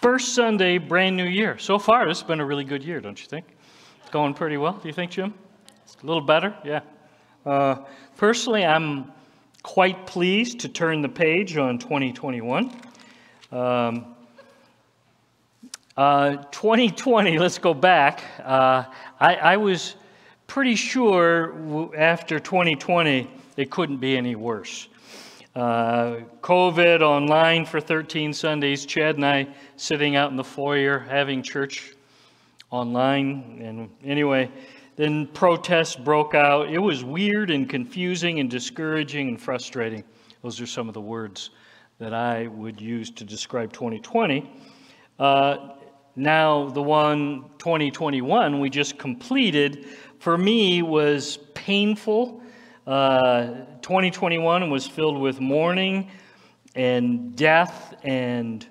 First Sunday, brand new year. So far, has been a really good year, don't you think? It's going pretty well. Do you think, Jim? It's a little better? Yeah. Uh, personally, I'm quite pleased to turn the page on 2021. Um, uh, 2020, let's go back. Uh, I, I, was pretty sure after 2020 it couldn't be any worse. Uh, COVID online for 13 Sundays, Chad and I sitting out in the foyer having church online. And anyway, then protests broke out. It was weird and confusing and discouraging and frustrating. Those are some of the words that I would use to describe 2020. Uh, now, the one 2021 we just completed, for me, was painful uh, 2021 was filled with mourning and death and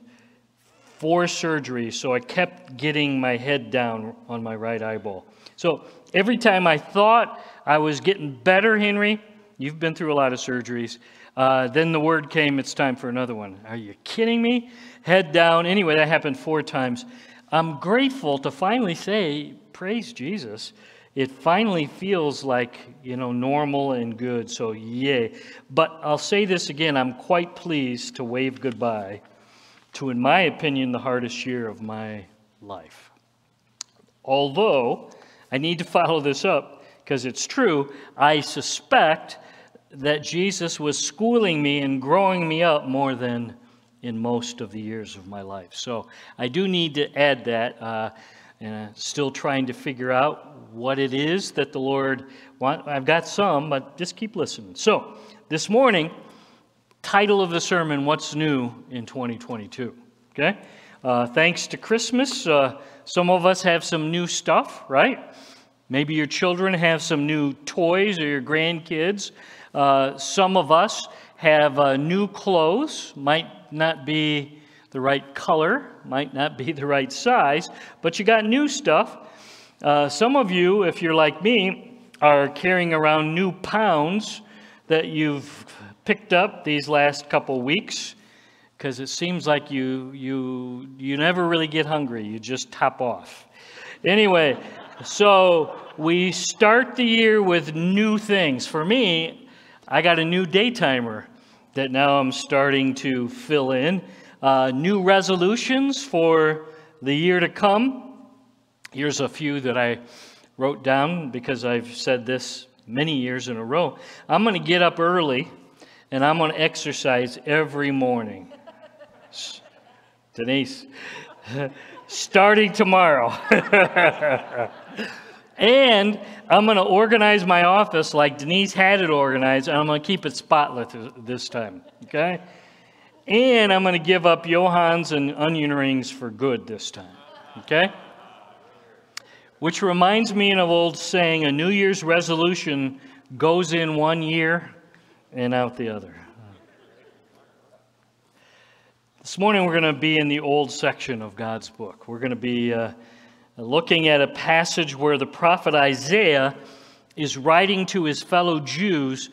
four surgeries, so I kept getting my head down on my right eyeball. So every time I thought I was getting better, Henry, you've been through a lot of surgeries. Uh, then the word came, it's time for another one. Are you kidding me? Head down. Anyway, that happened four times. I'm grateful to finally say, Praise Jesus it finally feels like, you know, normal and good. So, yay. But I'll say this again I'm quite pleased to wave goodbye to, in my opinion, the hardest year of my life. Although, I need to follow this up because it's true, I suspect that Jesus was schooling me and growing me up more than in most of the years of my life. So I do need to add that. Uh, and still trying to figure out what it is that the Lord wants. I've got some, but just keep listening. So, this morning, title of the sermon, What's New in 2022? Okay? Uh, thanks to Christmas, uh, some of us have some new stuff, right? Maybe your children have some new toys or your grandkids. Uh, some of us have uh, new clothes, might not be the right color, might not be the right size, but you got new stuff. Uh, some of you, if you're like me, are carrying around new pounds that you've picked up these last couple weeks because it seems like you, you, you never really get hungry, you just top off. Anyway, so we start the year with new things. For me, I got a new day timer that now I'm starting to fill in uh, new resolutions for the year to come. Here's a few that I wrote down because I've said this many years in a row. I'm going to get up early and I'm going to exercise every morning. Denise, starting tomorrow. and I'm going to organize my office like Denise had it organized, and I'm going to keep it spotless this time. Okay? And I'm going to give up Johans and onion rings for good this time. Okay? Which reminds me of an old saying a New Year's resolution goes in one year and out the other. This morning we're going to be in the old section of God's book. We're going to be uh, looking at a passage where the prophet Isaiah is writing to his fellow Jews,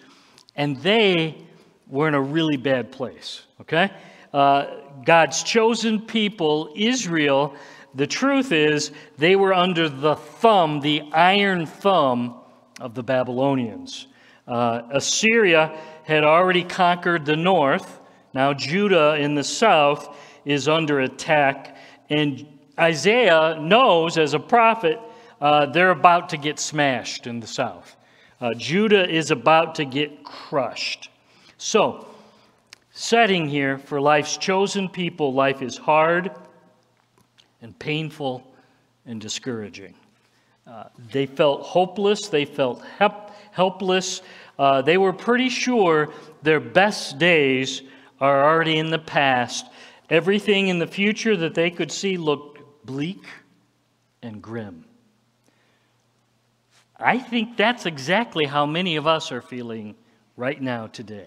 and they were in a really bad place, okay? Uh, God's chosen people, Israel, the truth is they were under the thumb, the iron thumb of the Babylonians. Uh, Assyria had already conquered the north. Now Judah in the south is under attack. And Isaiah knows as a prophet uh, they're about to get smashed in the south. Uh, Judah is about to get crushed. So, setting here for life's chosen people, life is hard and painful and discouraging. Uh, they felt hopeless, they felt help, helpless. Uh, they were pretty sure their best days are already in the past. Everything in the future that they could see looked bleak and grim. I think that's exactly how many of us are feeling right now today.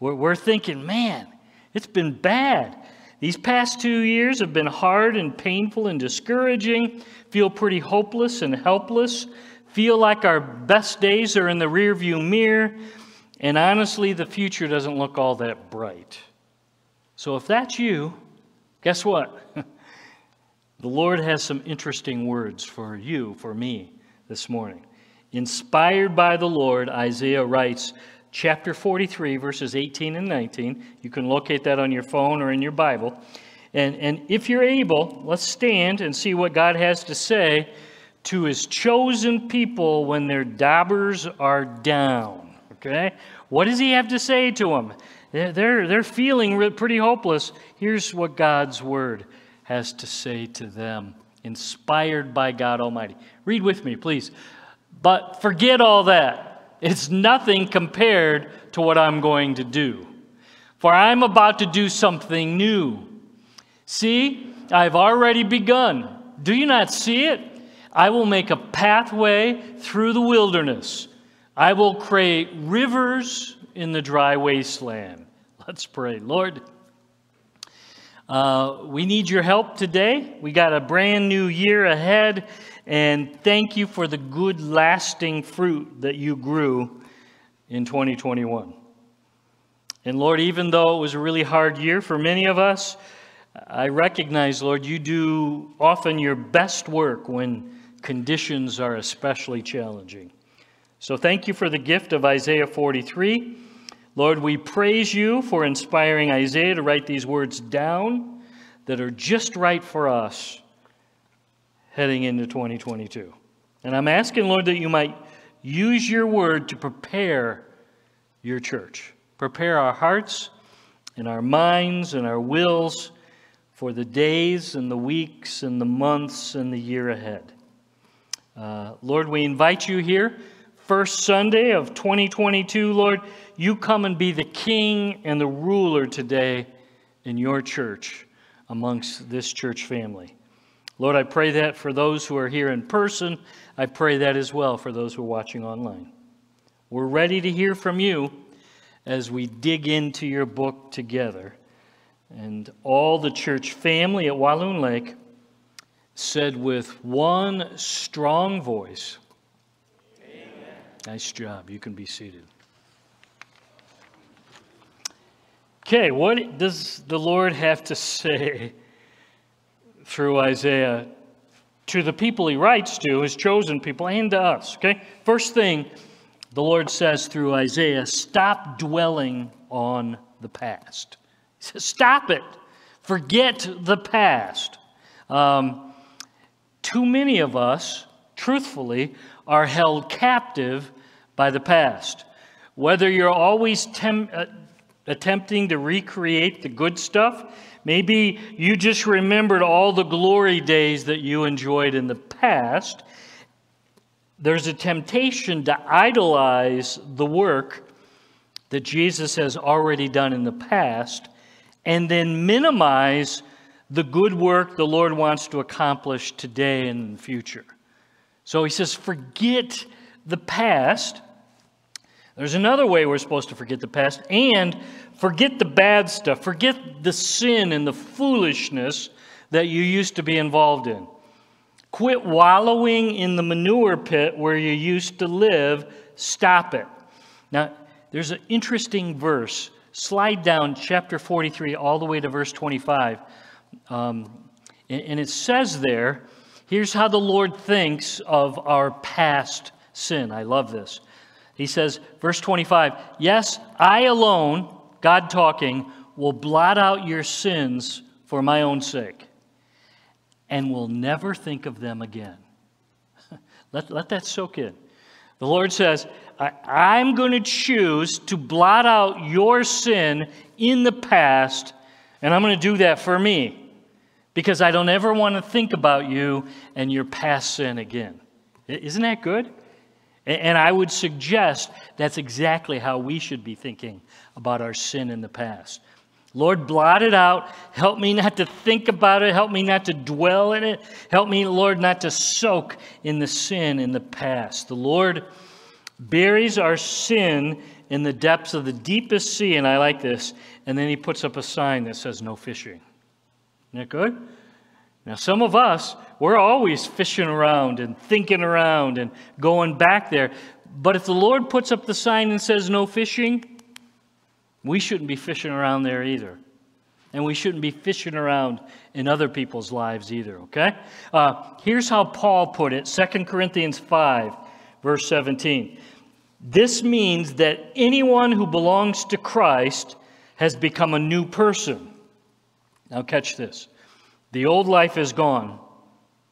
We're, we're thinking, man, it's been bad. These past two years have been hard and painful and discouraging, feel pretty hopeless and helpless, feel like our best days are in the rearview mirror, and honestly, the future doesn't look all that bright. So if that's you, guess what? the Lord has some interesting words for you, for me, this morning. Inspired by the Lord, Isaiah writes, chapter 43, verses 18 and 19. You can locate that on your phone or in your Bible. And, and if you're able, let's stand and see what God has to say to his chosen people when their daubers are down. Okay? What does he have to say to them? They're, they're feeling pretty hopeless. Here's what God's word has to say to them, inspired by God Almighty. Read with me, please. But forget all that. It's nothing compared to what I'm going to do. For I'm about to do something new. See, I've already begun. Do you not see it? I will make a pathway through the wilderness. I will create rivers in the dry wasteland. Let's pray. Lord, uh, we need your help today. We got a brand new year ahead, and thank you for the good, lasting fruit that you grew in 2021. And Lord, even though it was a really hard year for many of us, I recognize, Lord, you do often your best work when conditions are especially challenging. So thank you for the gift of Isaiah 43. Lord, we praise you for inspiring Isaiah to write these words down that are just right for us heading into 2022. And I'm asking, Lord, that you might use your word to prepare your church, prepare our hearts and our minds and our wills for the days and the weeks and the months and the year ahead. Uh, Lord, we invite you here, first Sunday of 2022, Lord, you come and be the king and the ruler today in your church amongst this church family. Lord, I pray that for those who are here in person, I pray that as well for those who are watching online. We're ready to hear from you as we dig into your book together. And all the church family at Walloon Lake said with one strong voice, Amen. Nice job. You can be seated. Okay, what does the Lord have to say through Isaiah to the people he writes to, his chosen people, and to us? Okay, first thing the Lord says through Isaiah stop dwelling on the past. He says, stop it. Forget the past. Um, too many of us, truthfully, are held captive by the past. Whether you're always uh, attempting to recreate the good stuff, maybe you just remembered all the glory days that you enjoyed in the past. There's a temptation to idolize the work that Jesus has already done in the past and then minimize the good work the Lord wants to accomplish today and in the future. So he says, forget the past. There's another way we're supposed to forget the past and forget the bad stuff. Forget the sin and the foolishness that you used to be involved in. Quit wallowing in the manure pit where you used to live. Stop it. Now, there's an interesting verse. Slide down chapter 43 all the way to verse 25. Um, and, it says there, here's how the Lord thinks of our past sin. I love this. He says, verse 25, Yes, I alone, God talking, will blot out your sins for my own sake and will never think of them again. let, let that soak in. The Lord says, I, am going to choose to blot out your sin in the past, and I'm going to do that for me because I don't ever want to think about you and your past sin again. Isn't that good? And I would suggest that's exactly how we should be thinking about our sin in the past. Lord, blot it out. Help me not to think about it. Help me not to dwell in it. Help me, Lord, not to soak in the sin in the past. The Lord buries our sin in the depths of the deepest sea, and I like this. And then he puts up a sign that says, No fishing. Isn't that good? Now, some of us, we're always fishing around and thinking around and going back there. But if the Lord puts up the sign and says no fishing, we shouldn't be fishing around there either. and we shouldn't be fishing around in other people's lives either, okay? Uh, here's how Paul put it 2 Corinthians 5, verse 17. This means that anyone who belongs to Christ has become a new person. Now, catch this the old life is gone,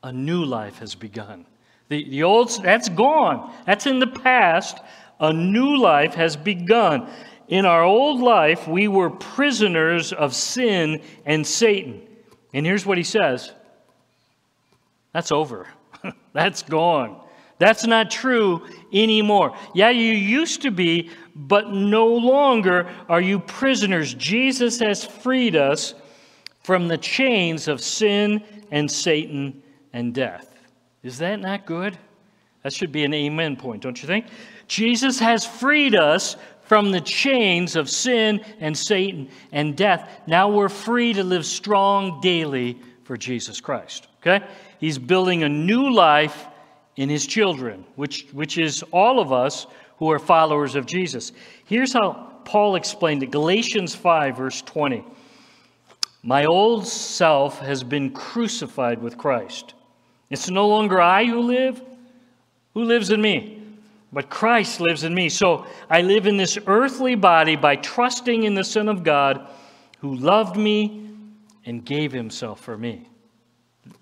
a new life has begun. The, the old, that's gone, that's in the past. A new life has begun. In our old life, we were prisoners of sin and Satan. And here's what he says that's over, that's gone. That's not true anymore. Yeah, you used to be, but no longer are you prisoners. Jesus has freed us from the chains of sin and Satan and death. Is that not good? That should be an amen point, don't you think? Jesus has freed us from the chains of sin and Satan and death. Now we're free to live strong daily for Jesus Christ. Okay? He's building a new life in his children, which, which is all of us who are followers of Jesus. Here's how Paul explained it Galatians 5, verse 20. My old self has been crucified with Christ. It's no longer I who live. Who lives in me? But Christ lives in me. So I live in this earthly body by trusting in the Son of God who loved me and gave himself for me.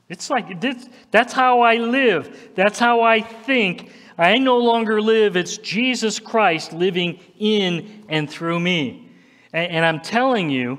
It's like this, that's how I live. That's how I think. I no longer live. It's Jesus Christ living in and through me. And, and I'm telling you,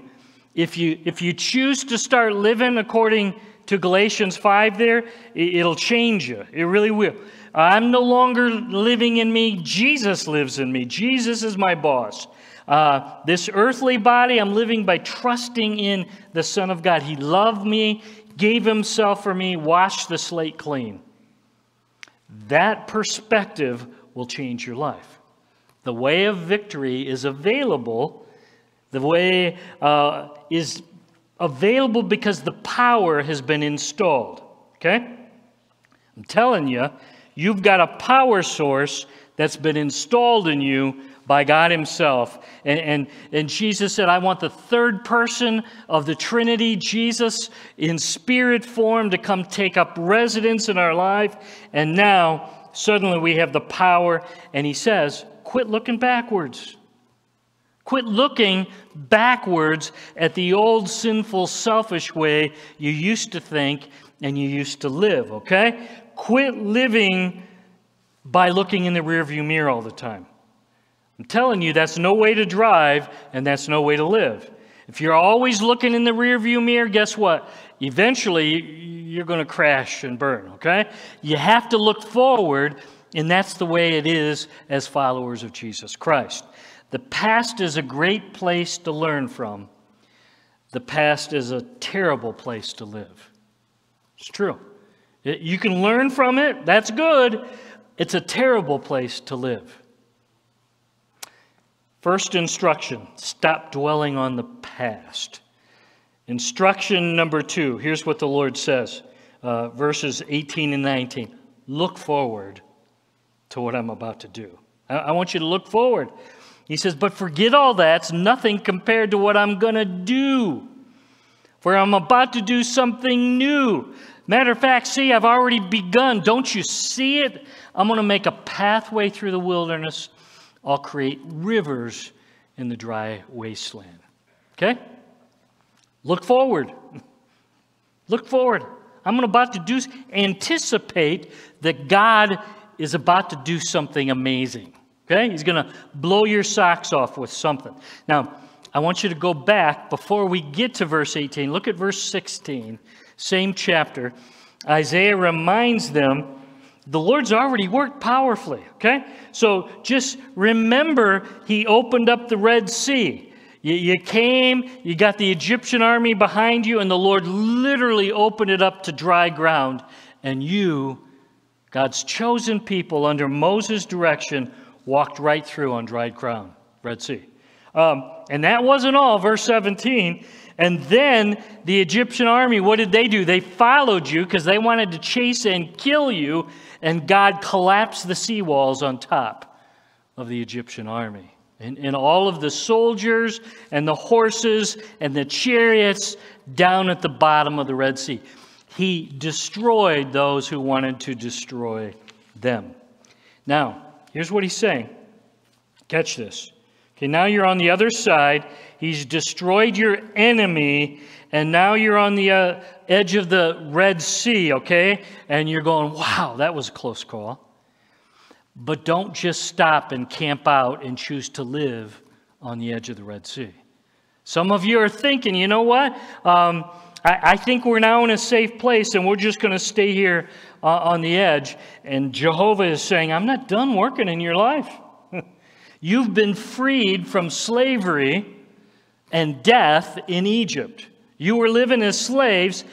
if you if you choose to start living according to Galatians 5 there, it, it'll change you. It really will. I'm no longer living in me. Jesus lives in me. Jesus is my boss. Uh, this earthly body, I'm living by trusting in the Son of God. He loved me gave himself for me, washed the slate clean. That perspective will change your life. The way of victory is available. The way uh, is available because the power has been installed. Okay? I'm telling you, you've got a power source that's been installed in you by God Himself. And, and, and Jesus said, I want the third person of the Trinity, Jesus, in spirit form, to come take up residence in our life. And now, suddenly, we have the power. And He says, quit looking backwards. Quit looking backwards at the old sinful, selfish way you used to think and you used to live, okay? Quit living by looking in the rearview mirror all the time. I'm telling you, that's no way to drive and that's no way to live. If you're always looking in the rearview mirror, guess what? Eventually, you're going to crash and burn, okay? You have to look forward, and that's the way it is as followers of Jesus Christ. The past is a great place to learn from, the past is a terrible place to live. It's true. You can learn from it, that's good. It's a terrible place to live. First instruction stop dwelling on the past. Instruction number two here's what the Lord says uh, verses 18 and 19. Look forward to what I'm about to do. I, I want you to look forward. He says, But forget all that's nothing compared to what I'm going to do. For I'm about to do something new. Matter of fact, see, I've already begun. Don't you see it? I'm going to make a pathway through the wilderness I'll create rivers in the dry wasteland. Okay? Look forward. Look forward. I'm about to do, anticipate that God is about to do something amazing. Okay? He's going to blow your socks off with something. Now, I want you to go back before we get to verse 18. Look at verse 16, same chapter. Isaiah reminds them the Lord's already worked powerfully, okay? So just remember, He opened up the Red Sea. You, you, came, you got the Egyptian army behind you, and the Lord literally opened it up to dry ground. And you, God's chosen people under Moses' direction, walked right through on dried ground, Red Sea. Um, and that wasn't all. Verse 17 and then the Egyptian army, what did they do? They followed you because they wanted to chase and kill you, and God collapsed the sea walls on top of the Egyptian army. and, and all of the soldiers and the horses and the chariots down at the bottom of the Red Sea. He destroyed those who wanted to destroy them. Now, here's what he's saying. Catch this. Okay, now you're on the other side. He's destroyed your enemy, and now you're on the uh, edge of the Red Sea, okay? And you're going, wow, that was a close call. But don't just stop and camp out and choose to live on the edge of the Red Sea. Some of you are thinking, you know what? Um, I, I, think we're now in a safe place and we're just going to stay here uh, on the edge. And Jehovah is saying, I'm not done working in your life. You've been freed from slavery and death in Egypt. You were living as slaves,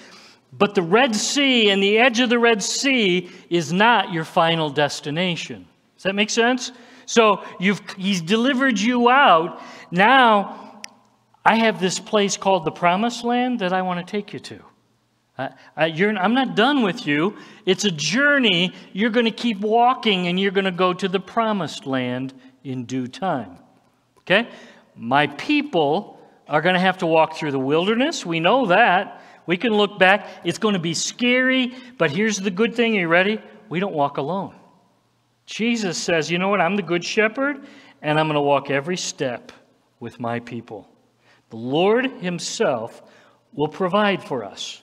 but the Red Sea and the edge of the Red Sea is not your final destination. Does that make sense? So you've, he's delivered you out. Now, I have this place called the Promised Land that I want to take you to. I, I'm not done with you. It's a journey. You're going to keep walking and you're going to go to the Promised Land in due time. Okay? My people are going to have to walk through the wilderness. We know that. We can look back. It's going to be scary, but here's the good thing. Are you ready? We don't walk alone. Jesus says, You know what? I'm the good shepherd, and I'm going to walk every step with my people. The Lord Himself will provide for us.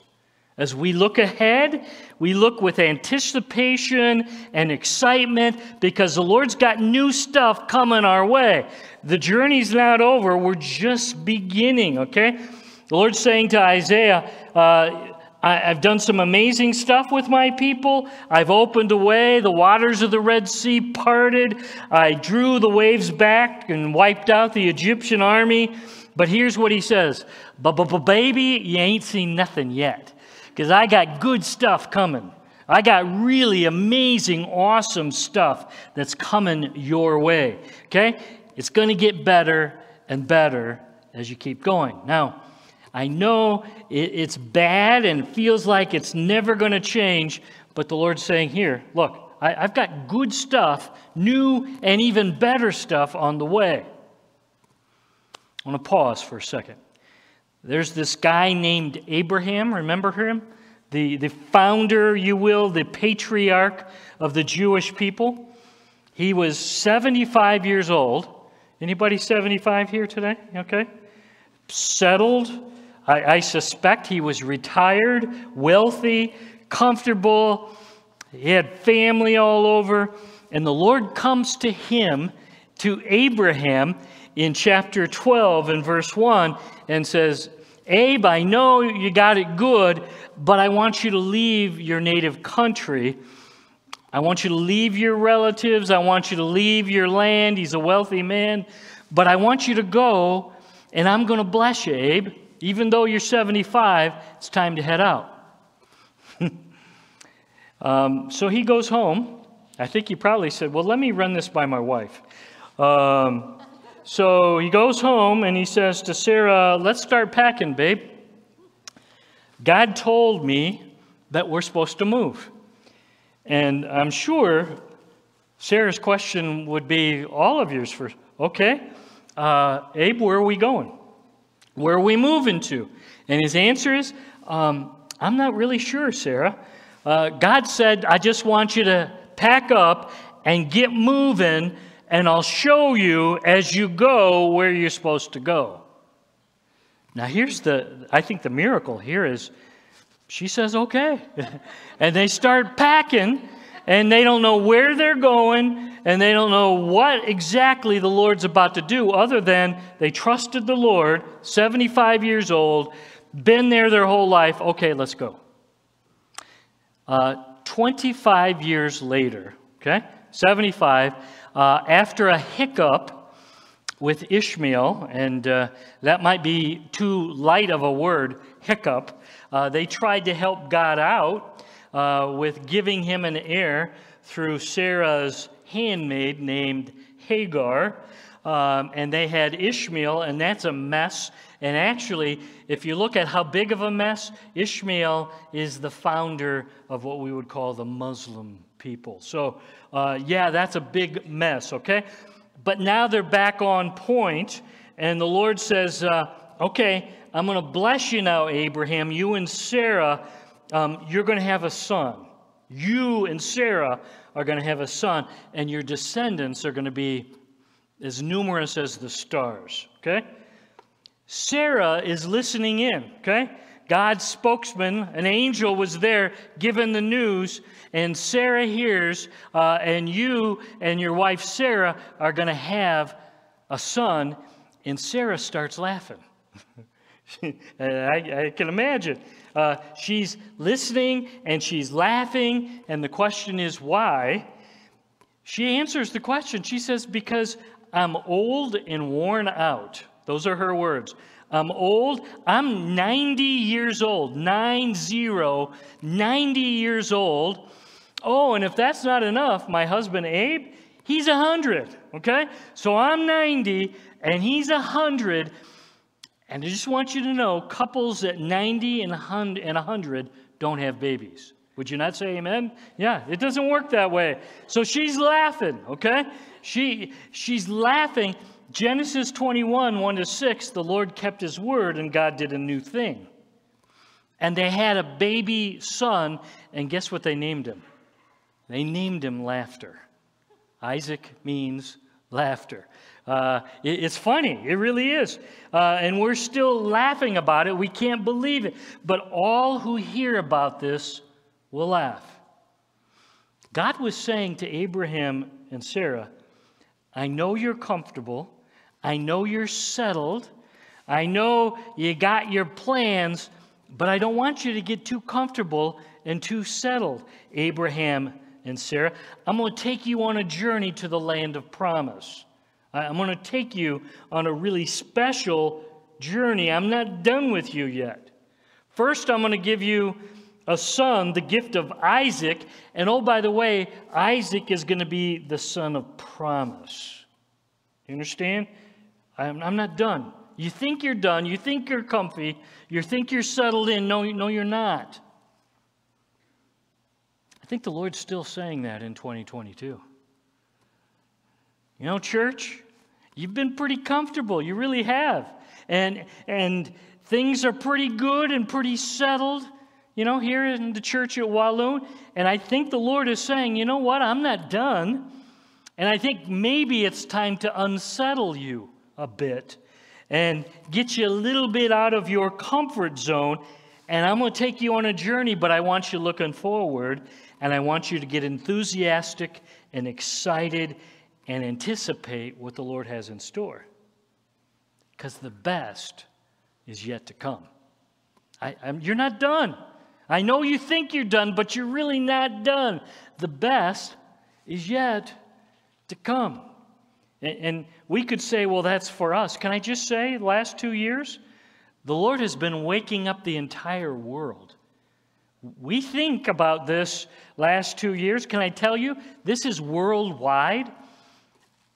As we look ahead, we look with anticipation and excitement because the Lord's got new stuff coming our way. The journey's not over, we're just beginning, okay? The Lord's saying to Isaiah, uh, I, have done some amazing stuff with my people. I've opened a way. The waters of the Red Sea parted. I drew the waves back and wiped out the Egyptian army. But here's what he says Baby, you ain't seen nothing yet. Because I got good stuff coming. I got really amazing, awesome stuff that's coming your way. Okay? It's going to get better and better as you keep going. Now, I know it's bad and feels like it's never going to change, but the Lord's saying, Here, look, I, have got good stuff, new and even better stuff on the way. Want to pause for a second. There's this guy named Abraham, remember him? The, the founder, you will, the patriarch of the Jewish people. He was 75 years old. Anybody 75 here today? Okay. Settled, I, I suspect he was retired, wealthy, comfortable. He had family all over. And the Lord comes to him, to Abraham, in chapter 12 and verse 1 and says, Abe, I know you got it good, but I want you to leave your native country. I want you to leave your relatives. I want you to leave your land. He's a wealthy man. But I want you to go, and I'm going to bless you, Abe. Even though you're 75, it's time to head out. um, so he goes home. I think he probably said, Well, let me run this by my wife. Um, so he goes home and he says to Sarah, Let's start packing, babe. God told me that we're supposed to move. And I'm sure Sarah's question would be all of yours first. Okay, uh, Abe, where are we going? Where are we moving to? And his answer is, um, I'm not really sure, Sarah. Uh, God said, I just want you to pack up and get moving, and I'll show you as you go where you're supposed to go. Now, here's the, I think the miracle here is she says, okay. and they start packing, and they don't know where they're going, and they don't know what exactly the Lord's about to do, other than they trusted the Lord, 75 years old, been there their whole life. Okay, let's go. Uh, 25 years later, okay, 75, uh, after a hiccup with Ishmael, and uh, that might be too light of a word, hiccup, uh, they tried to help God out uh, with giving him an heir through Sarah's handmaid named Hagar. Um, and they had Ishmael, and that's a mess. And actually, if you look at how big of a mess, Ishmael is the founder of what we would call the Muslim people. So, uh, yeah, that's a big mess, okay? but now they're back on point, and the Lord says, uh, Okay, I'm going to bless you now, Abraham. You and Sarah, um, you're going to have a son. You and Sarah are going to have a son, and your descendants are going to be as numerous as the stars. Okay? Sarah is listening in. Okay? God's spokesman, an angel, was there giving the news, and Sarah hears, uh, and you and your wife Sarah are going to have a son, and Sarah starts laughing. I, I, can imagine. Uh, she's listening and she's laughing, and the question is why? She answers the question. She says, Because I'm old and worn out. Those are her words. I'm old. I'm 90 years old. Nine zero. 90 years old. Oh, and if that's not enough, my husband Abe, he's 100. Okay? So I'm 90 and he's 100. And I just want you to know couples at 90 and 100 don't have babies. Would you not say amen? Yeah, it doesn't work that way. So she's laughing, okay? She, she's laughing. Genesis 21, 1 to 6, the Lord kept his word and God did a new thing. And they had a baby son, and guess what they named him? They named him Laughter. Isaac means laughter. Uh, it, it's funny, it really is. Uh, and we're still laughing about it. We can't believe it. But all who hear about this will laugh. God was saying to Abraham and Sarah, I know you're comfortable. I know you're settled. I know you got your plans, but I don't want you to get too comfortable and too settled, Abraham and Sarah. I'm going to take you on a journey to the land of promise. I'm going to take you on a really special journey. I'm not done with you yet. First, I'm going to give you a son, the gift of Isaac. And oh, by the way, Isaac is going to be the son of promise. You understand? I'm, I'm not done. You think you're done. You think you're comfy. You think you're settled in. No, no, you're not. I think the Lord's still saying that in 2022. You know, church, you've been pretty comfortable. You really have. And, and things are pretty good and pretty settled, you know, here in the church at Walloon. And I think the Lord is saying, you know what? I'm not done. And I think maybe it's time to unsettle you a bit and get you a little bit out of your comfort zone. And I'm going to take you on a journey, but I want you looking forward. And I want you to get enthusiastic and excited and anticipate what the Lord has in store. Because the best is yet to come. I, you're not done. I know you think you're done, but you're really not done. The best is yet to come. And, we could say, well, that's for us. Can I just say, last two years, the Lord has been waking up the entire world. We think about this last two years. Can I tell you, this is worldwide.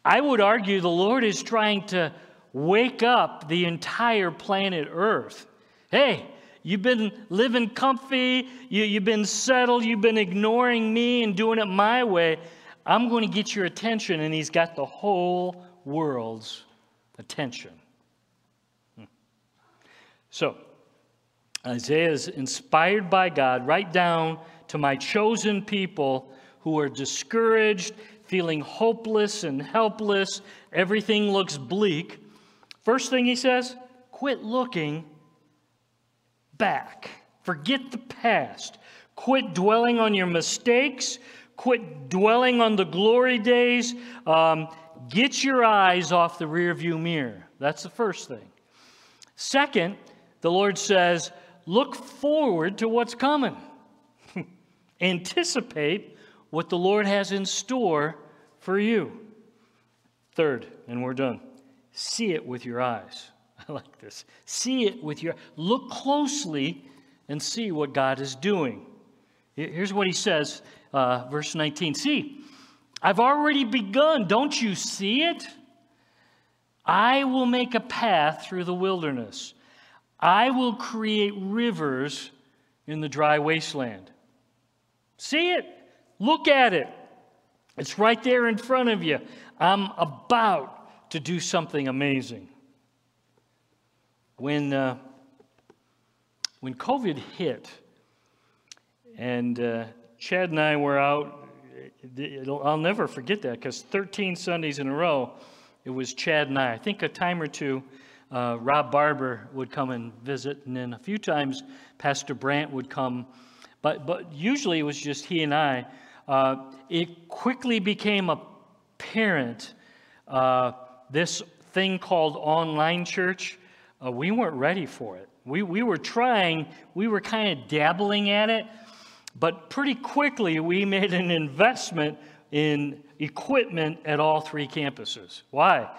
I would argue the Lord is trying to wake up the entire planet Earth. Hey, you've been living comfy, you, you've been settled, you've been ignoring me and doing it my way. I'm going to get your attention, and He's got the whole world's attention. Hmm. So, Isaiah is inspired by God right down to my chosen people who are discouraged feeling hopeless and helpless, everything looks bleak. First thing he says, quit looking back. Forget the past. Quit dwelling on your mistakes. Quit dwelling on the glory days. Um, get your eyes off the rearview mirror. That's the first thing. Second, the Lord says, look forward to what's coming. Anticipate what the Lord has in store for you. Third, and we're done, see it with your eyes. I like this. See it with your look closely and see what God is doing. Here's what he says, uh, verse 19. See, I've already begun. Don't you see it? I will make a path through the wilderness. I will create rivers in the dry wasteland. See it. Look at it. It's right there in front of you. I'm about to do something amazing. When, uh, when COVID hit, and uh, Chad and I were out, I'll never forget that because 13 Sundays in a row, it was Chad and I. I think a time or two, uh, Rob Barber would come and visit, and then a few times Pastor Brandt would come. But, but usually it was just he and I. Uh, it quickly became apparent uh, this thing called online church, uh, we weren't ready for it. We, we were trying, we were kind of dabbling at it, but pretty quickly we made an investment in equipment at all three campuses. Why?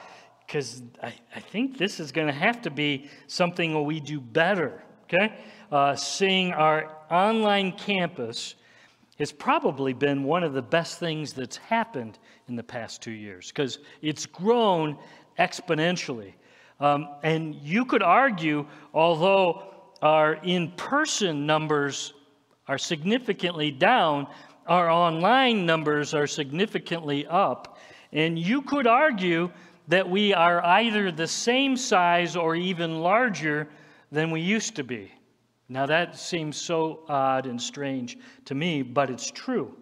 Because I, I think this is going to have to be something we do better, okay? Uh, seeing our online campus has probably been one of the best things that's happened in the past two years because it's grown exponentially. Um, and you could argue, although our in person numbers are significantly down, our online numbers are significantly up. And you could argue that we are either the same size or even larger than we used to be. Now, that seems so odd and strange to me, but it's true.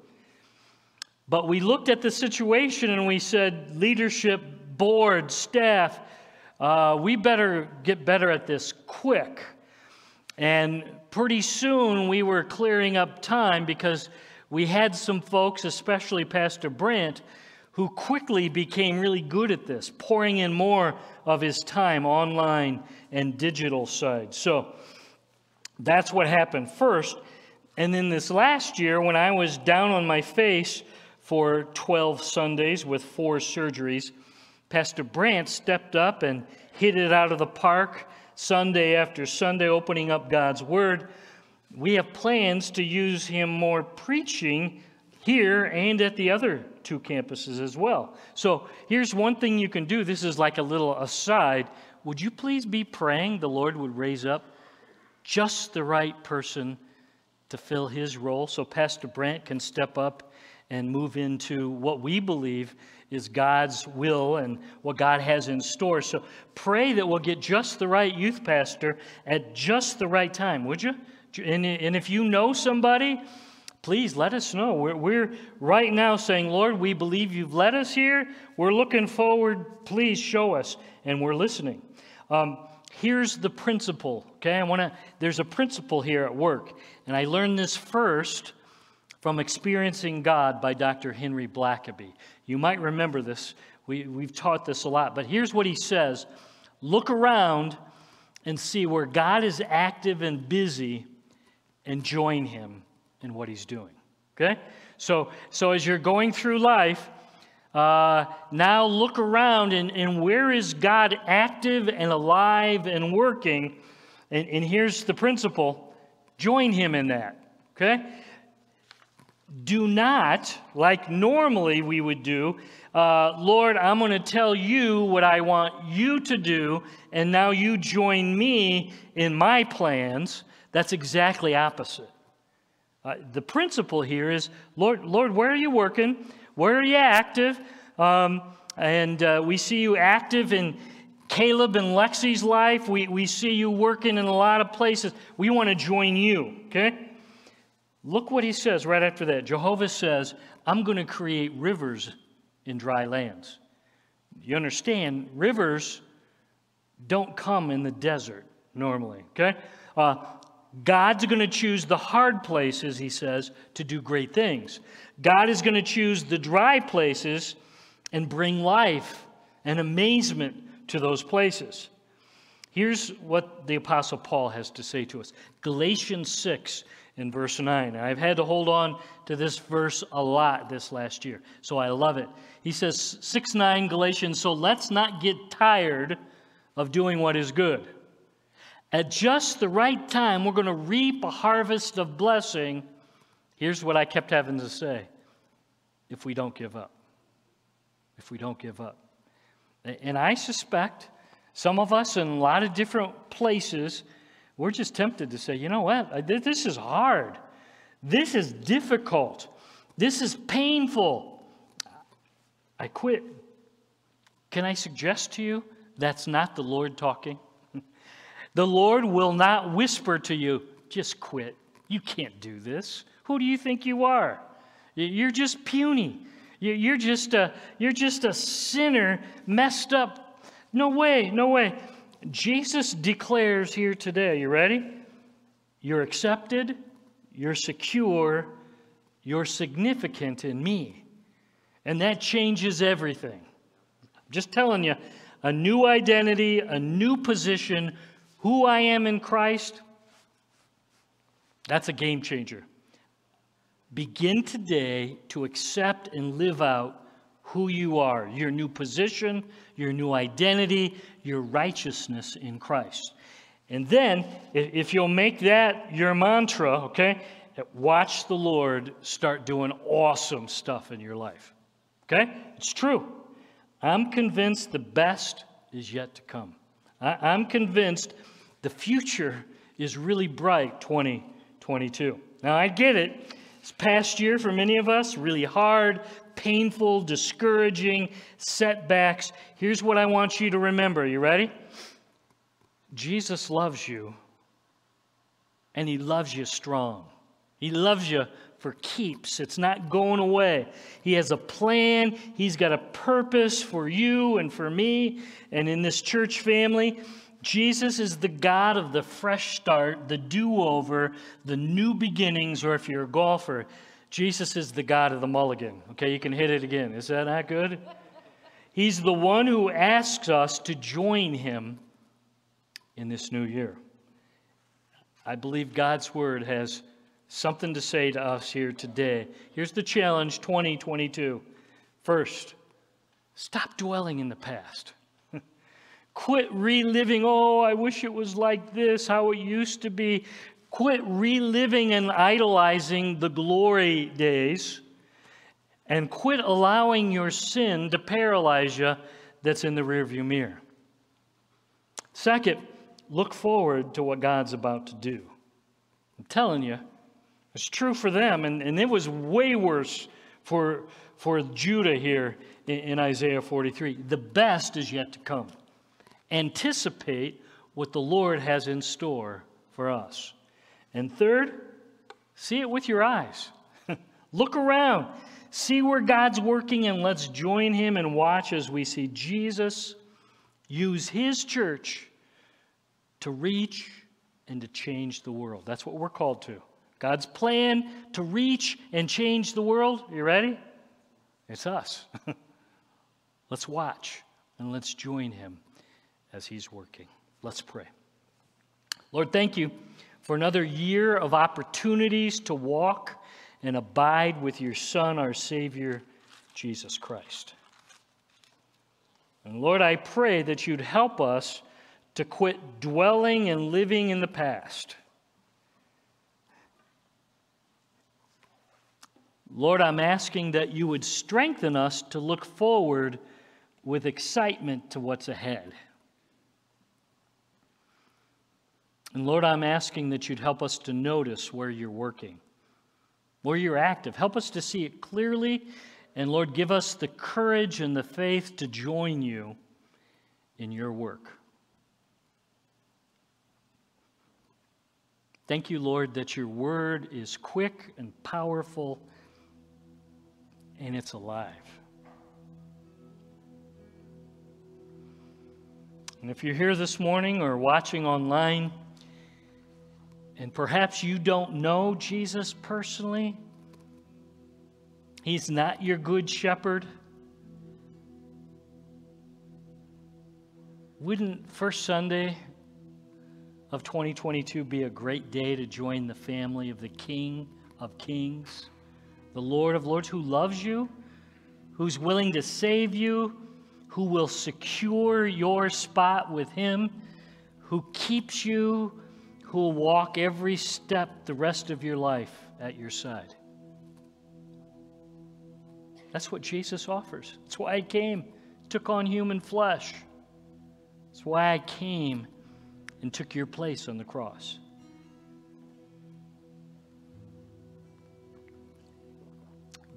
But we looked at the situation and we said, leadership, board, staff, uh, we better get better at this quick. And pretty soon we were clearing up time because we had some folks, especially Pastor Brandt, who quickly became really good at this, pouring in more of his time online and digital side. So that's what happened first. And then this last year, when I was down on my face for 12 Sundays with four surgeries, Pastor Brandt stepped up and hit it out of the park Sunday after Sunday, opening up God's Word. We have plans to use him more preaching here and at the other two campuses as well. So here's one thing you can do. This is like a little aside. Would you please be praying the Lord would raise up just the right person to fill his role so Pastor Brandt can step up and move into what we believe is God's will and what God has in store. So pray that we'll get just the right youth pastor at just the right time, would you? And, if you know somebody, please let us know. We're, we're right now saying, Lord, we believe you've led us here. We're looking forward. Please show us. And we're listening. Um, here's the principle, okay? I want to, there's a principle here at work. And I learned this first from Experiencing God by Dr. Henry Blackaby. You might remember this. We, we've taught this a lot. But here's what he says Look around and see where God is active and busy and join him in what he's doing. Okay? So, so as you're going through life, uh, now look around and, and where is God active and alive and working? And, and here's the principle join him in that. Okay? Do not, like normally we would do, uh, Lord, I'm going to tell you what I want you to do, and now you join me in my plans. That's exactly opposite. Uh, the principle here is, Lord, Lord, where are you working? Where are you active? Um, and uh, we see you active in Caleb and Lexi's life. We, we see you working in a lot of places. We want to join you, okay? Look what he says right after that. Jehovah says, I'm going to create rivers in dry lands. You understand, rivers don't come in the desert normally, okay? Uh, God's going to choose the hard places, he says, to do great things. God is going to choose the dry places and bring life and amazement to those places. Here's what the Apostle Paul has to say to us Galatians 6 in verse 9. I've had to hold on to this verse a lot this last year, so I love it. He says, 6 9 Galatians, so let's not get tired of doing what is good. At just the right time, we're going to reap a harvest of blessing. Here's what I kept having to say if we don't give up. If we don't give up. And I suspect some of us in a lot of different places we're just tempted to say, you know what? This is hard. This is difficult. This is painful. I quit. Can I suggest to you that's not the Lord talking? the Lord will not whisper to you, just quit. You can't do this. Who do you think you are? You're just puny. You're just a, you're just a sinner messed up. No way, no way. Jesus declares here today, you ready? You're accepted, you're secure, you're significant in me. And that changes everything. I'm just telling you, a new identity, a new position, who I am in Christ, that's a game changer. Begin today to accept and live out who you are, your new position, your new identity, your righteousness in Christ. And then, if you'll make that your mantra, okay, watch the Lord start doing awesome stuff in your life. Okay? It's true. I'm convinced the best is yet to come. I, am convinced the future is really bright 2022. Now, I get it. This past year for many of us, really hard, painful, discouraging, setbacks. Here's what I want you to remember. You ready? Jesus loves you, and He loves you strong. He loves you for keeps. It's not going away. He has a plan, He's got a purpose for you and for me and in this church family. Jesus is the God of the fresh start, the do over, the new beginnings, or if you're a golfer, Jesus is the God of the mulligan. Okay, you can hit it again. Is that not good? He's the one who asks us to join him in this new year. I believe God's word has something to say to us here today. Here's the challenge 2022. First, stop dwelling in the past. Quit reliving, oh, I wish it was like this, how it used to be. Quit reliving and idolizing the glory days. And quit allowing your sin to paralyze you that's in the rearview mirror. Second, look forward to what God's about to do. I'm telling you, it's true for them, and, and it was way worse for, for Judah here in, in Isaiah 43. The best is yet to come anticipate what the Lord has in store for us. And third, see it with your eyes. Look around, see where God's working, and let's join Him and watch as we see Jesus use His church to reach and to change the world. That's what we're called to. God's plan to reach and change the world. You ready? It's us. let's watch and let's join Him as He's working. Let's pray. Lord, thank you for another year of opportunities to walk and abide with your Son, our Savior, Jesus Christ. And Lord, I pray that you'd help us to quit dwelling and living in the past. Lord, I'm asking that you would strengthen us to look forward with excitement to what's ahead. And Lord, I'm asking that you'd help us to notice where you're working, where you're active. Help us to see it clearly. And Lord, give us the courage and the faith to join you in your work. Thank you, Lord, that your word is quick and powerful and it's alive. And if you're here this morning or watching online, and perhaps you don't know Jesus personally. He's not your good shepherd. Wouldn't First Sunday of 2022 be a great day to join the family of the King of Kings, the Lord of Lords, who loves you, who's willing to save you, who will secure your spot with Him, who keeps you who will walk every step the rest of your life at your side. That's what Jesus offers. That's why I came, took on human flesh. That's why I came and took your place on the cross.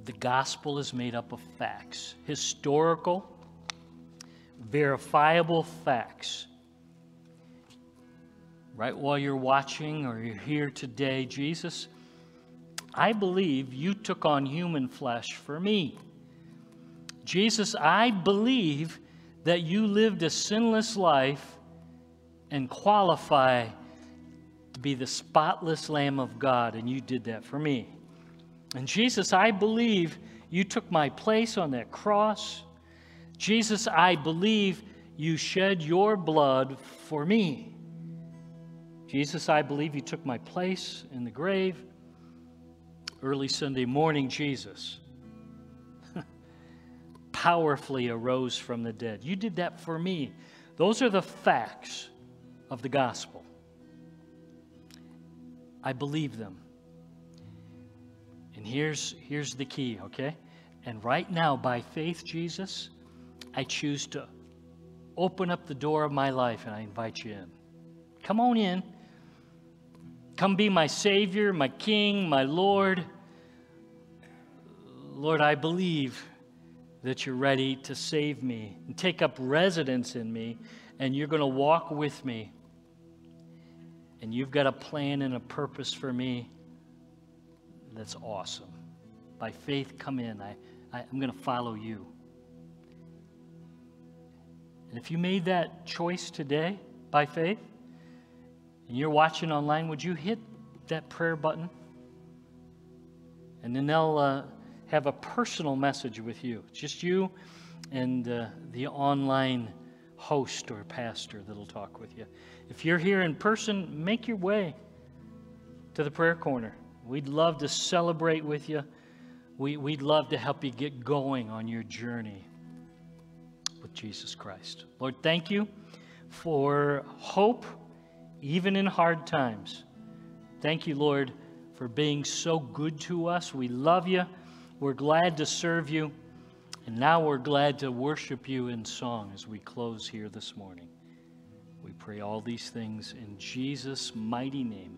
the gospel is made up of facts, historical, verifiable facts. Right while you're watching or you're here today, Jesus, I believe you took on human flesh for me. Jesus, I believe that you lived a sinless life and qualify to be the spotless Lamb of God, and you did that for me. And Jesus, I believe you took my place on that cross. Jesus, I believe you shed your blood for me. Jesus, I believe you took my place in the grave. Early Sunday morning, Jesus powerfully arose from the dead. You did that for me. Those are the facts of the gospel. I believe them. And here's, here's the key, okay? And right now, by faith, Jesus, I choose to open up the door of my life and I invite you in. Come on in. Come be my Savior, my King, my Lord. Lord, I believe that you're ready to save me and take up residence in me, and you're going to walk with me. And you've got a plan and a purpose for me that's awesome. By faith, come in. I, I, am going to follow you. And if you made that choice today by faith, and you're watching online, would you hit that prayer button? And then they'll. Uh, have a personal message with you. It's just you and uh, the online host or pastor that'll talk with you. If you're here in person, make your way to the prayer corner. We'd love to celebrate with you. We, we'd love to help you get going on your journey with Jesus Christ. Lord, thank you for hope even in hard times. Thank you, Lord, for being so good to us. We love you. We're glad to serve you, and now we're glad to worship you in song as we close here this morning. We pray all these things in Jesus' mighty name.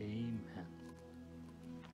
Amen.